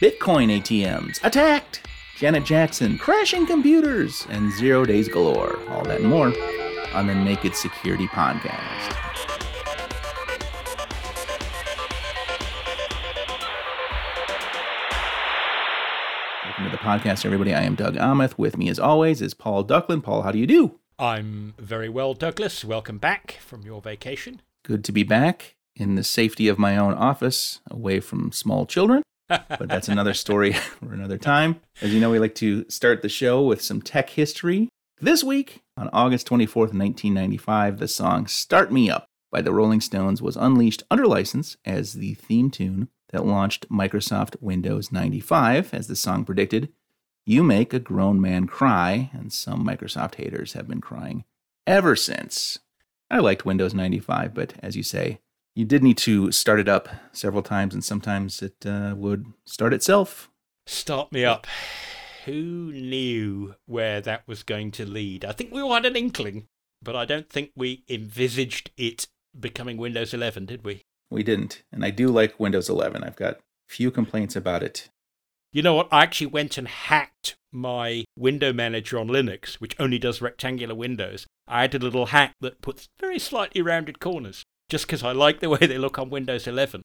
Bitcoin ATMs attacked, Janet Jackson crashing computers, and zero days galore. All that and more on the Naked Security Podcast. Welcome to the podcast, everybody. I am Doug Aamoth. With me, as always, is Paul Ducklin. Paul, how do you do? I'm very well, Douglas. Welcome back from your vacation. Good to be back in the safety of my own office, away from small children. But that's another story for another time. As you know, we like to start the show with some tech history. This week, on August 24th, 1995, the song Start Me Up by the Rolling Stones was unleashed under license as the theme tune that launched Microsoft Windows 95, as the song predicted. You make a grown man cry, and some Microsoft haters have been crying ever since. I liked Windows 95, but as you say, you did need to start it up several times, and sometimes it uh, would start itself. Start me up. Who knew where that was going to lead? I think we all had an inkling, but I don't think we envisaged it becoming Windows 11, did we? We didn't, and I do like Windows 11. I've got few complaints about it. You know what? I actually went and hacked my window manager on Linux, which only does rectangular windows. I added a little hack that puts very slightly rounded corners, just because I like the way they look on Windows 11.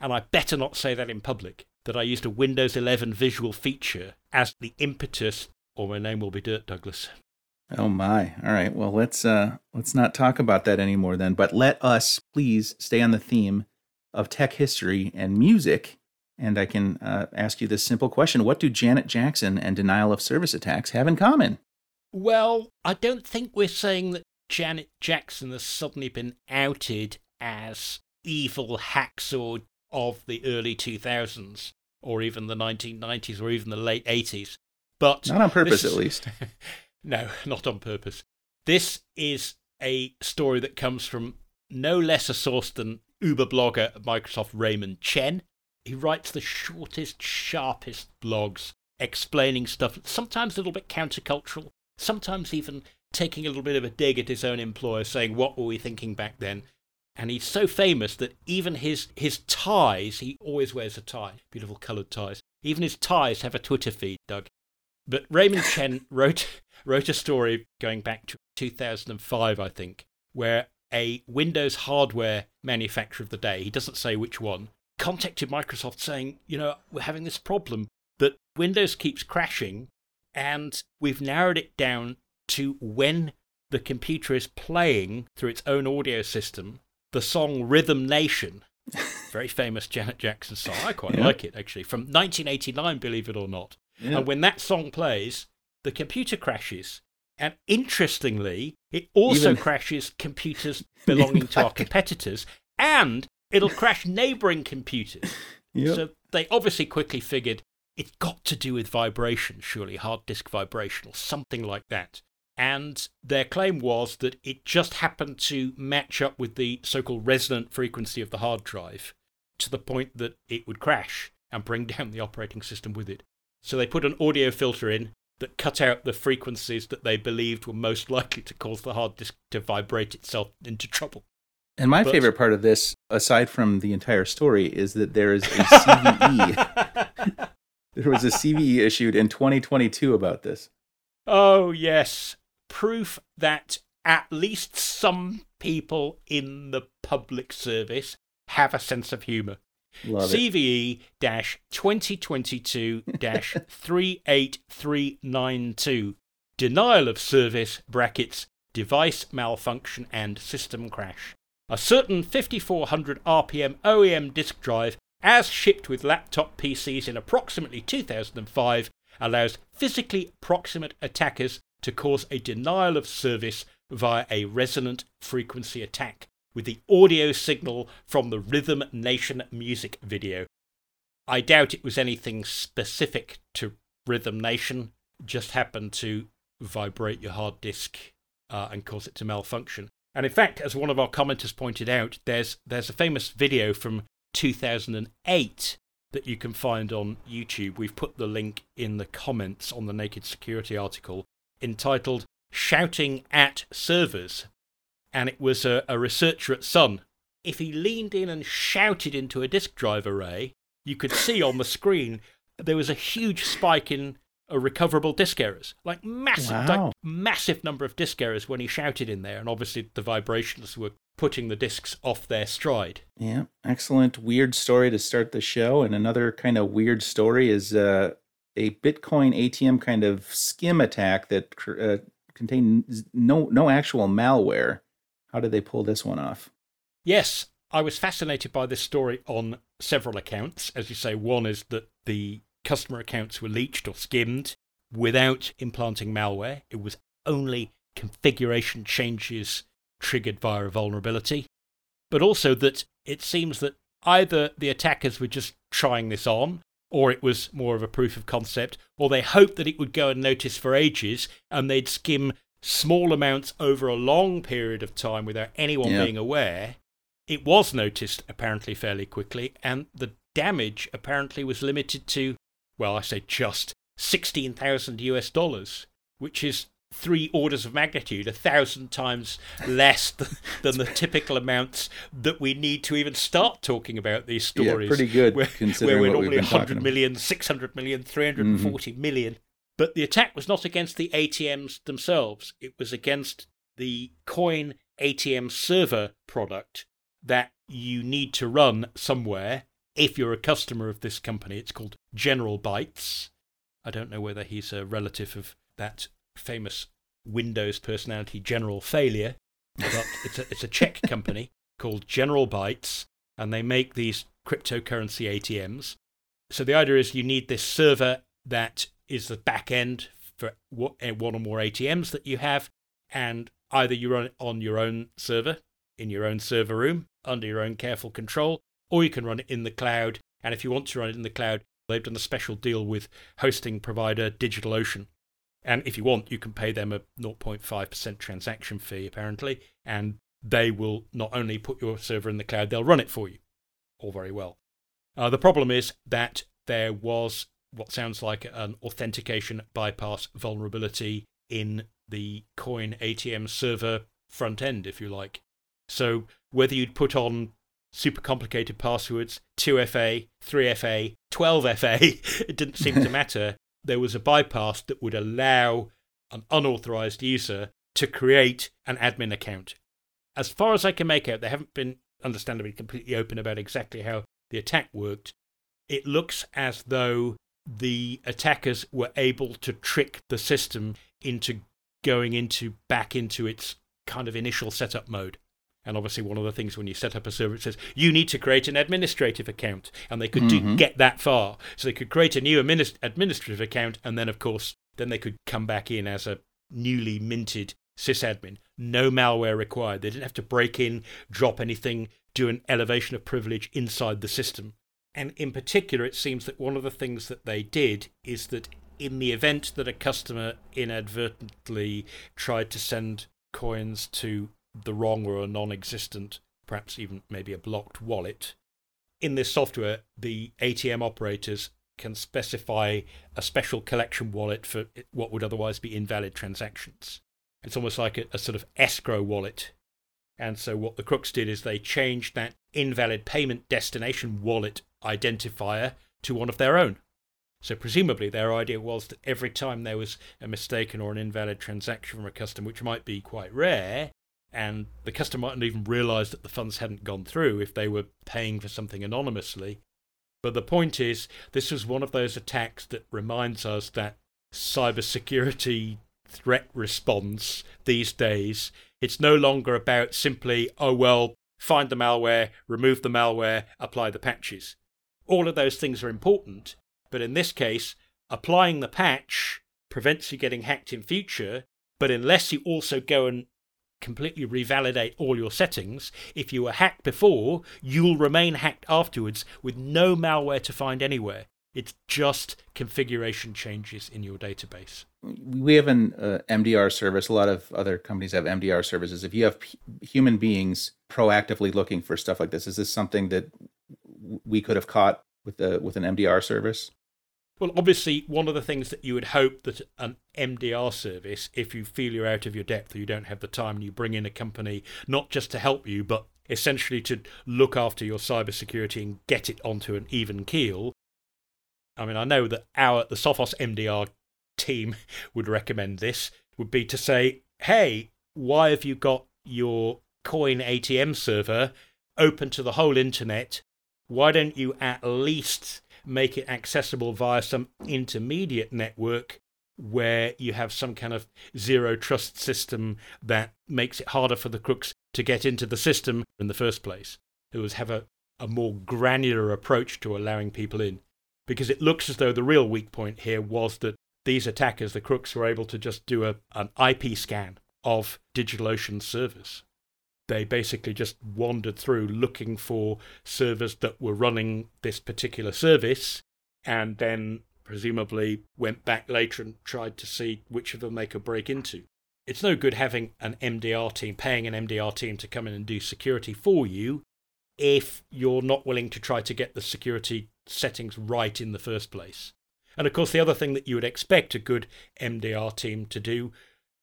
And I better not say that in public, that I used a Windows 11 visual feature as the impetus, or my name will be Dirt Douglas. Oh my. All right. Well, let's uh let's not talk about that anymore then, but let us please stay on the theme of tech history and music and I can uh, ask you this simple question What do Janet Jackson and denial of service attacks have in common? Well, I don't think we're saying that Janet Jackson has suddenly been outed as evil hacksaw of the early 2000s, or even the 1990s, or even the late 80s. But not on purpose, is, at least. no, not on purpose. This is a story that comes from no less a source than Uber blogger at Microsoft Raymond Chen, he writes the shortest, sharpest blogs explaining stuff, sometimes a little bit countercultural, sometimes even taking a little bit of a dig at his own employer, saying, What were we thinking back then? And he's so famous that even his, his ties, he always wears a tie, beautiful coloured ties. Even his ties have a Twitter feed, Doug. But Raymond Chen wrote, wrote a story going back to 2005, I think, where a Windows hardware manufacturer of the day, he doesn't say which one, contacted Microsoft saying, you know, we're having this problem that Windows keeps crashing, and we've narrowed it down to when the computer is playing through its own audio system the song Rhythm Nation. Very famous Janet Jackson song. I quite yeah. like it, actually, from 1989, believe it or not. Yeah. And when that song plays, the computer crashes. And interestingly, it also Even... crashes computers belonging to our competitors. And it'll crash neighboring computers. Yep. So they obviously quickly figured it's got to do with vibration, surely, hard disk vibration or something like that. And their claim was that it just happened to match up with the so called resonant frequency of the hard drive to the point that it would crash and bring down the operating system with it. So they put an audio filter in that cut out the frequencies that they believed were most likely to cause the hard disk to vibrate itself into trouble. And my but, favorite part of this, aside from the entire story, is that there is a CVE. there was a CVE issued in 2022 about this. Oh, yes. Proof that at least some people in the public service have a sense of humour. CVE 2022 38392. Denial of service, brackets, device malfunction and system crash. A certain 5400 RPM OEM disk drive, as shipped with laptop PCs in approximately 2005, allows physically proximate attackers to cause a denial of service via a resonant frequency attack with the audio signal from the Rhythm Nation music video. I doubt it was anything specific to Rhythm Nation, just happened to vibrate your hard disk uh, and cause it to malfunction. And in fact, as one of our commenters pointed out, there's there's a famous video from 2008 that you can find on YouTube. We've put the link in the comments on the Naked Security article entitled Shouting at Servers. And it was a, a researcher at Sun. If he leaned in and shouted into a disk drive array, you could see on the screen there was a huge spike in uh, recoverable disk errors, like massive, Wow. like massive number of disk errors when he shouted in there, and obviously the vibrations were putting the disks off their stride. Yeah, excellent. Weird story to start the show. And another kind of weird story is uh, a Bitcoin ATM kind of skim attack that uh, contained no no actual malware. How did they pull this one off? Yes, I was fascinated by this story on several accounts. As you say, one is that the customer accounts were leeched or skimmed without implanting malware. It was only configuration changes triggered via a vulnerability. But also that it seems that either the attackers were just trying this on, or it was more of a proof of concept, or they hoped that it would go unnoticed for ages and they'd skim small amounts over a long period of time without anyone Yeah. being aware. It was noticed apparently fairly quickly, and the damage apparently was limited to, well, I say just 16,000 US dollars, which is three orders of magnitude, a thousand times less th- than the typical amounts that we need to even start talking about these stories. Yeah, pretty good Where, considering where we're normally been talking 100 about. million, 600 million, 340 mm-hmm. million. But the attack was not against the ATMs themselves. It was against the coin ATM server product that you need to run somewhere if you're a customer of this company. It's called General Bytes. I don't know whether he's a relative of that famous Windows personality General Failure, but it's a, it's a Czech company called General Bytes, and they make these cryptocurrency ATMs. So the idea is you need this server that is the back end for eh, one or more ATMs that you have, and either you run it on your own server in your own server room under your own careful control, or you can run it in the cloud. And if you want to run it in the cloud, they've done a special deal with hosting provider DigitalOcean. And if you want, you can pay them a 0.5% transaction fee, apparently, and they will not only put your server in the cloud, they'll run it for you. All very well. Uh, the problem is that there was what sounds like an authentication bypass vulnerability in the coin ATM server front end, if you like. So whether you'd put on super complicated passwords, 2FA, 3FA, 12FA, it didn't seem to matter. There was a bypass that would allow an unauthorized user to create an admin account. As far as I can make out, they haven't been understandably completely open about exactly how the attack worked. It looks as though the attackers were able to trick the system into going into back into its kind of initial setup mode. And obviously, one of the things when you set up a server, it says you need to create an administrative account, and they could do, Mhm. get that far. So they could create a new adminis- administrative account, and then, of course, then they could come back in as a newly minted sysadmin. No malware required. They didn't have to break in, drop anything, do an elevation of privilege inside the system. And in particular, it seems that one of the things that they did is that in the event that a customer inadvertently tried to send coins to the wrong or a non existent, perhaps even maybe a blocked wallet, in this software, the ATM operators can specify a special collection wallet for what would otherwise be invalid transactions. It's almost like a, a sort of escrow wallet. And so what the crooks did is they changed that invalid payment destination wallet identifier to one of their own. So presumably their idea was that every time there was a mistaken or an invalid transaction from a customer, which might be quite rare, and the customer mightn't even realize that the funds hadn't gone through if they were paying for something anonymously. But the point is, this was one of those attacks that reminds us that cybersecurity threat response these days, it's no longer about simply, oh, well, find the malware, remove the malware, apply the patches. All of those things are important, but in this case, applying the patch prevents you getting hacked in future, but unless you also go and completely revalidate all your settings, if you were hacked before, you'll remain hacked afterwards with no malware to find anywhere. It's just configuration changes in your database. we have an uh, MDR service. A lot of other companies have MDR services. If you have p- human beings proactively looking for stuff like this, is this something that w- we could have caught with the with an MDR service? Well, obviously, one of the things that you would hope that an MDR service, if you feel you're out of your depth or you don't have the time, and you bring in a company not just to help you, but essentially to look after your cybersecurity and get it onto an even keel, I mean, I know that our the Sophos MDR team would recommend this would be to say, hey, why have you got your coin ATM server open to the whole internet? Why don't you at least make it accessible via some intermediate network where you have some kind of zero trust system that makes it harder for the crooks to get into the system in the first place? It was have a, a more granular approach to allowing people in. Because it looks as though the real weak point here was that these attackers, the crooks, were able to just do a, an IP scan of DigitalOcean's servers. They basically just wandered through looking for servers that were running this particular service and then presumably went back later and tried to see which of them they could break into. It's no good having an MDR team, paying an MDR team to come in and do security for you if you're not willing to try to get the security settings right in the first place. And of course, the other thing that you would expect a good MDR team to do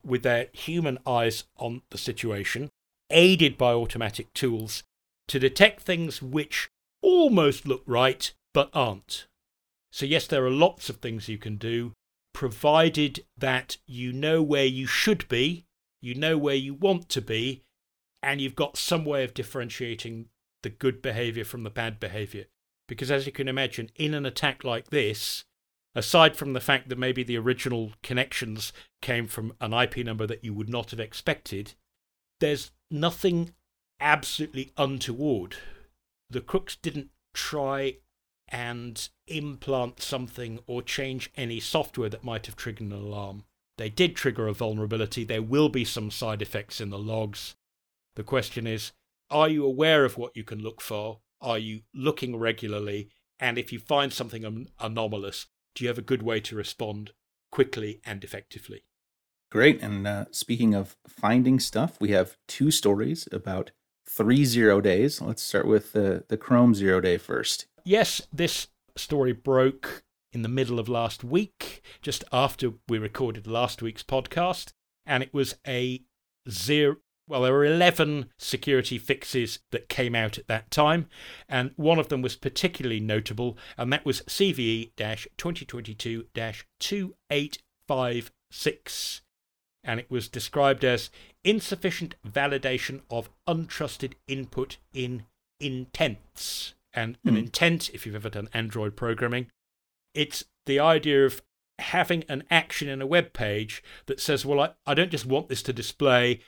with their human eyes on the situation, aided by automatic tools, to detect things which almost look right but aren't. So, yes, there are lots of things you can do, provided that you know where you should be, you know where you want to be, and you've got some way of differentiating the good behavior from the bad behavior. Because, as you can imagine, in an attack like this, aside from the fact that maybe the original connections came from an IP number that you would not have expected, there's nothing absolutely untoward. The crooks didn't try and implant something or change any software that might have triggered an alarm. They did trigger a vulnerability. There will be some side effects in the logs. The question is are you aware of what you can look for? Are you looking regularly? And if you find something anomalous, do you have a good way to respond quickly and effectively? Great. And uh, speaking of finding stuff, we have two stories about three zero days. Let's start with the, the Chrome zero day first. Yes, this story broke in the middle of last week, just after we recorded last week's podcast. And it was a zero, well, there were 11 security fixes that came out at that time, and one of them was particularly notable, and that was CVE 2022 2856. And it was described as insufficient validation of untrusted input in intents. And an hmm. intent, if you've ever done Android programming, it's the idea of having an action in a web page that says, well, I, I don't just want this to display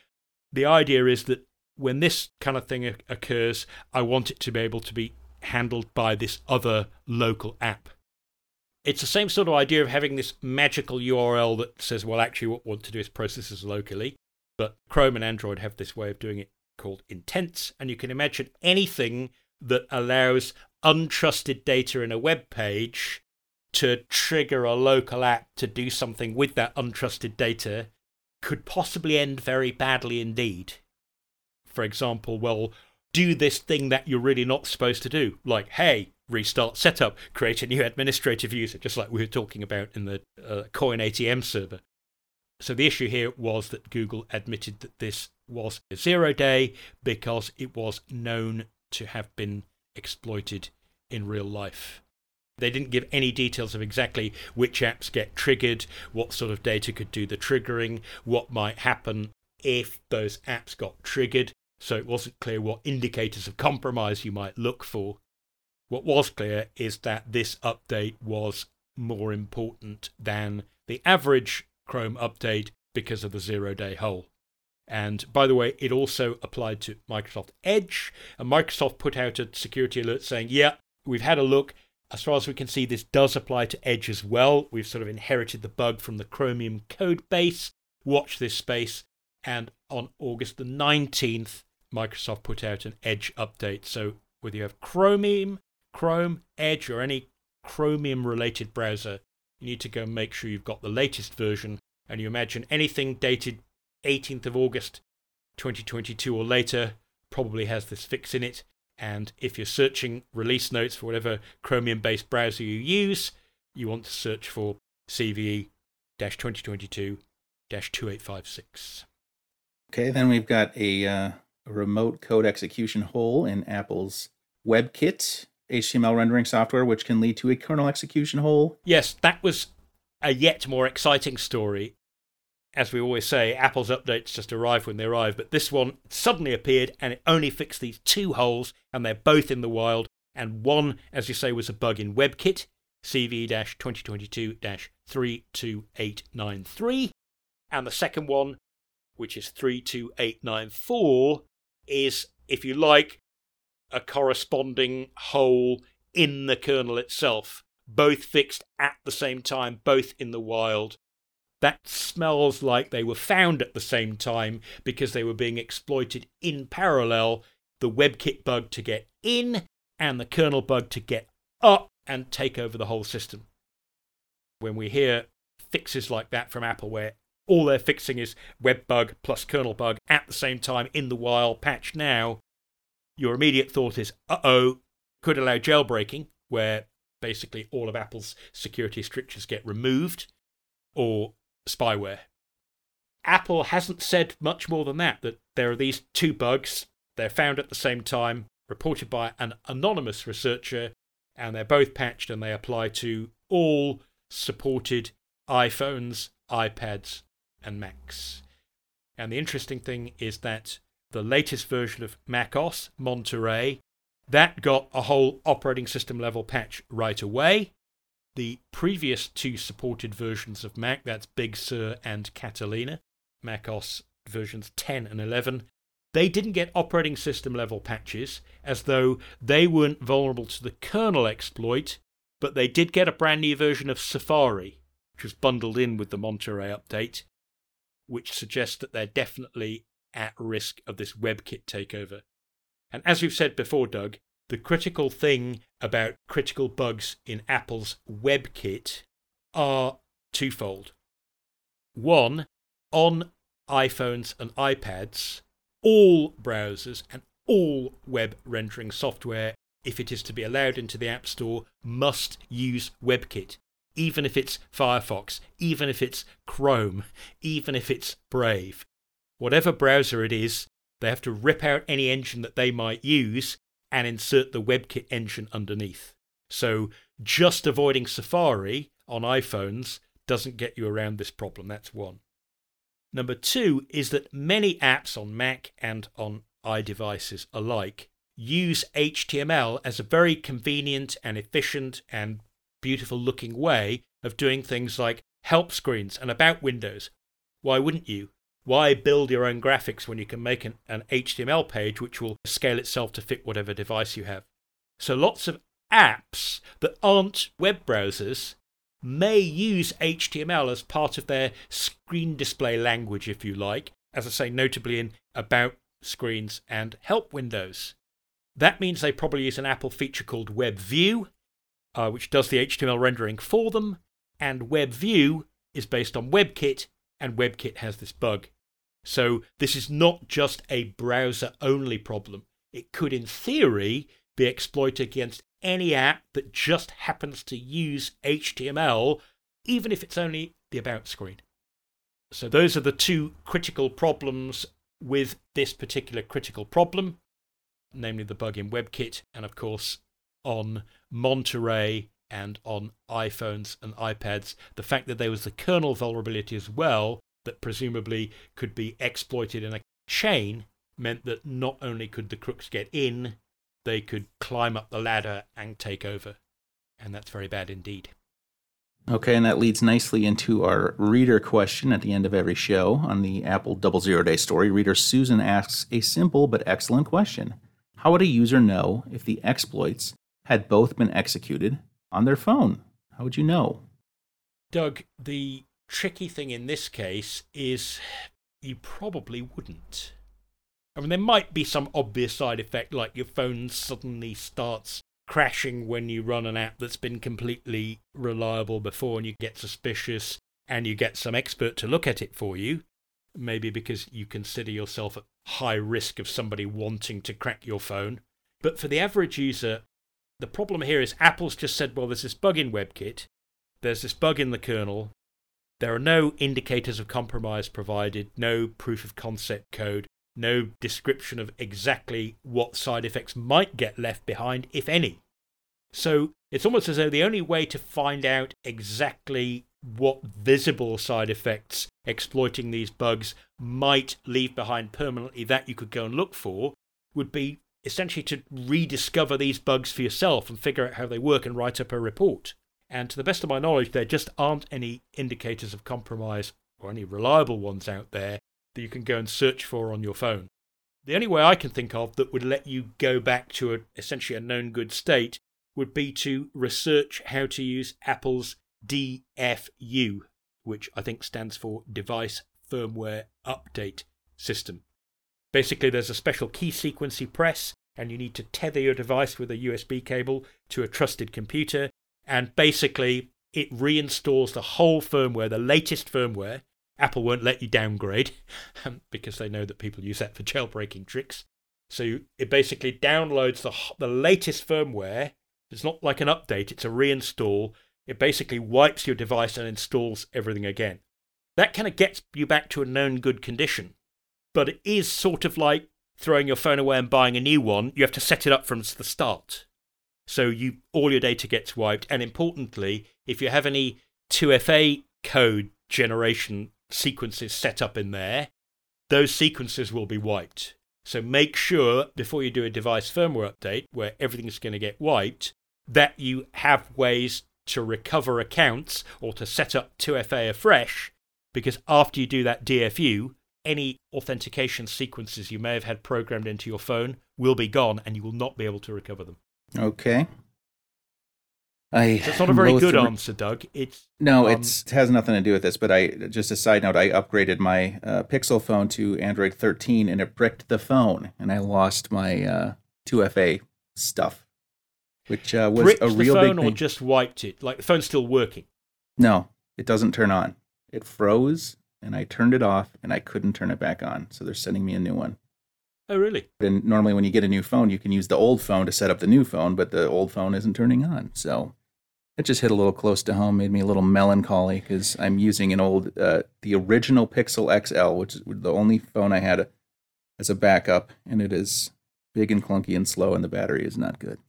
the idea is that when this kind of thing occurs, I want it to be able to be handled by this other local app. It's the same sort of idea of having this magical URL that says, well, actually, what we want to do is process this locally. But Chrome and Android have this way of doing it called intents. And you can imagine anything that allows untrusted data in a web page to trigger a local app to do something with that untrusted data could possibly end very badly indeed. For example, well, do this thing that you're really not supposed to do, like, hey, restart setup, create a new administrative user, just like we were talking about in the uh, Coin ATM server. So the issue here was that Google admitted that this was a zero day because it was known to have been exploited in real life. They didn't give any details of exactly which apps get triggered, what sort of data could do the triggering, what might happen if those apps got triggered, so it wasn't clear what indicators of compromise you might look for. What was clear is that this update was more important than the average Chrome update because of the zero day hole. And by the way, it also applied to Microsoft Edge. And Microsoft put out a security alert saying, yeah, we've had a look as far as we can see, this does apply to Edge as well. We've sort of inherited the bug from the Chromium code base. Watch this space. And on August the 19th, Microsoft put out an Edge update. So whether you have Chromium, Chrome, Edge, or any Chromium related browser, you need to go make sure you've got the latest version. And you imagine anything dated 18th of August 2022 or later probably has this fix in it. And if you're searching release notes for whatever Chromium based browser you use, you want to search for CVE 2022 2856. Okay, then we've got a, uh, a, remote code execution hole in Apple's WebKit. HTML rendering software, which can lead to a kernel execution hole. Yes, that was a yet more exciting story. As we always say, Apple's updates just arrive when they arrive, but this one suddenly appeared and it only fixed these two holes, and they're both in the wild. And one, as you say, was a bug in WebKit, CV 2022 32893. And the second one, which is 32894, is, if you like, a corresponding hole in the kernel itself, both fixed at the same time, both in the wild. That smells like they were found at the same time because they were being exploited in parallel the WebKit bug to get in and the kernel bug to get up and take over the whole system. When we hear fixes like that from Apple, where all they're fixing is web bug plus kernel bug at the same time in the wild patch now, your immediate thought is, uh oh, could allow jailbreaking, where basically all of Apple's security strictures get removed, or spyware. Apple hasn't said much more than that, that there are these two bugs, they're found at the same time, reported by an anonymous researcher, and they're both patched and they apply to all supported iPhones, iPads, and Macs. And the interesting thing is that the latest version of macOS, Monterey, that got a whole operating system level patch right away. The previous two supported versions of Mac, that's Big Sur and Catalina, macOS versions 10 and 11, they didn't get operating system level patches as though they weren't vulnerable to the kernel exploit, but they did get a brand new version of Safari, which was bundled in with the Monterey update, which suggests that they're definitely at risk of this WebKit takeover. And as we've said before, Doug, the critical thing about critical bugs in Apple's WebKit are twofold. One, on iPhones and iPads, all browsers and all web rendering software, if it is to be allowed into the App Store, must use WebKit. Even if it's Firefox, even if it's Chrome, even if it's Brave whatever browser it is, they have to rip out any engine that they might use and insert the WebKit engine underneath. So just avoiding Safari on iPhones doesn't get you around this problem. That's one. Number two is that many apps on Mac and on iDevices alike use HTML as a very convenient and efficient and beautiful looking way of doing things like help screens and about windows. Why wouldn't you? Why build your own graphics when you can make an, an HTML page which will scale itself to fit whatever device you have? So lots of apps that aren't web browsers may use HTML as part of their screen display language, if you like, as I say, notably in About screens and Help windows. That means they probably use an Apple feature called WebView, uh, which does the HTML rendering for them, and WebView is based on WebKit, and WebKit has this bug. So this is not just a browser only problem. It could, in theory, be exploited against any app that just happens to use HTML, even if it's only the About screen. So those are the two critical problems with this particular critical problem, namely the bug in WebKit, and of course on Monterey and on iPhones and iPads, the fact that there was the kernel vulnerability as well that presumably could be exploited in a chain meant that not only could the crooks get in, they could climb up the ladder and take over. And that's very bad indeed. Okay, and that leads nicely into our reader question at the end of every show on the Apple Double Zero Day story. Reader Susan asks a simple but excellent question How would a user know if the exploits had both been executed on their phone? How would you know? Doug, the tricky thing in this case is you probably wouldn't. I mean, there might be some obvious side effect, like your phone suddenly starts crashing when you run an app that's been completely reliable before and you get suspicious and you get some expert to look at it for you. Maybe because you consider yourself at high risk of somebody wanting to crack your phone. But for the average user, the problem here is Apple's just said, well, there's this bug in WebKit, there's this bug in the kernel, there are no indicators of compromise provided, no proof of concept code, no description of exactly what side effects might get left behind, if any. So it's almost as though the only way to find out exactly what visible side effects exploiting these bugs might leave behind permanently that you could go and look for would be essentially to rediscover these bugs for yourself and figure out how they work and write up a report. And to the best of my knowledge, there just aren't any indicators of compromise or any reliable ones out there that you can go and search for on your phone. The only way I can think of that would let you go back to a, essentially a known good state would be to research how to use Apple's DFU, which I think stands for Device Firmware Update System. Basically, there's a special key sequence you press, and you need to tether your device with a USB cable to a trusted computer, and basically, it reinstalls the whole firmware, the latest firmware. Apple won't let you downgrade um, because they know that people use that for jailbreaking tricks. So it basically downloads the, the latest firmware. It's not like an update, it's a reinstall. It basically wipes your device and installs everything again. That kind of gets you back to a known good condition but it is sort of like throwing your phone away and buying a new one. You have to set it up from the start. So you all your data gets wiped, and importantly, if you have any 2FA code generation sequences set up in there, those sequences will be wiped. So make sure before you do a device firmware update where everything is going to get wiped that you have ways to recover accounts or to set up 2FA afresh because after you do that DFU, any authentication sequences you may have had programmed into your phone will be gone and you will not be able to recover them. Okay. I so it's not a very good re- answer, Doug. It's no, um, it's, it has nothing to do with this. But I just a side note, I upgraded my uh, Pixel phone to Android 13, and it bricked the phone, and I lost my uh, 2FA stuff, which uh, was a real the phone big thing. or just wiped it. Like the phone's still working. No, it doesn't turn on. It froze and I turned it off and I couldn't turn it back on. So they're sending me a new one. Oh, really? And normally, when you get a new phone, you can use the old phone to set up the new phone, but the old phone isn't turning on. So it just hit a little close to home, made me a little melancholy because I'm using an old, uh, the original Pixel XL, which is the only phone I had as a backup, and it is big and clunky and slow, and the battery is not good.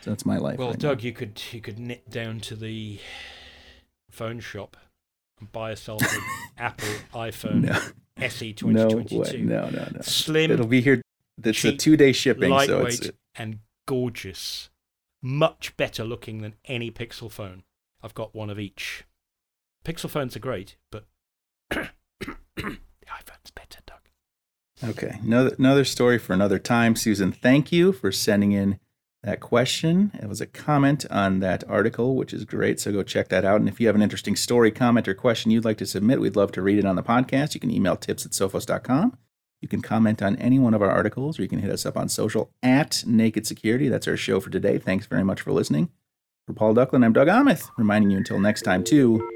So that's my life. Well, right Doug, now. you could you could nip down to the phone shop buy yourself an Apple iPhone no. SE 2022. No, no, no, no. Slim. It'll be here. It's cheap, a two day shipping. Lightweight so it's, and gorgeous. Much better looking than any Pixel phone. I've got one of each. Pixel phones are great, but the iPhone's better, Doug. Okay. Another, another story for another time. Susan, thank you for sending in that question. It was a comment on that article, which is great. So go check that out. And if you have an interesting story, comment, or question you'd like to submit, we'd love to read it on the podcast. You can email tips at sophos.com. You can comment on any one of our articles, or you can hit us up on social at Naked Security. That's our show for today. Thanks very much for listening. For Paul Ducklin, I'm Doug Aamoth, reminding you until next time to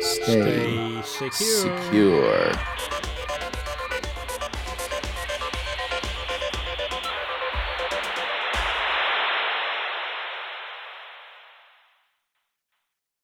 stay, stay secure. secure.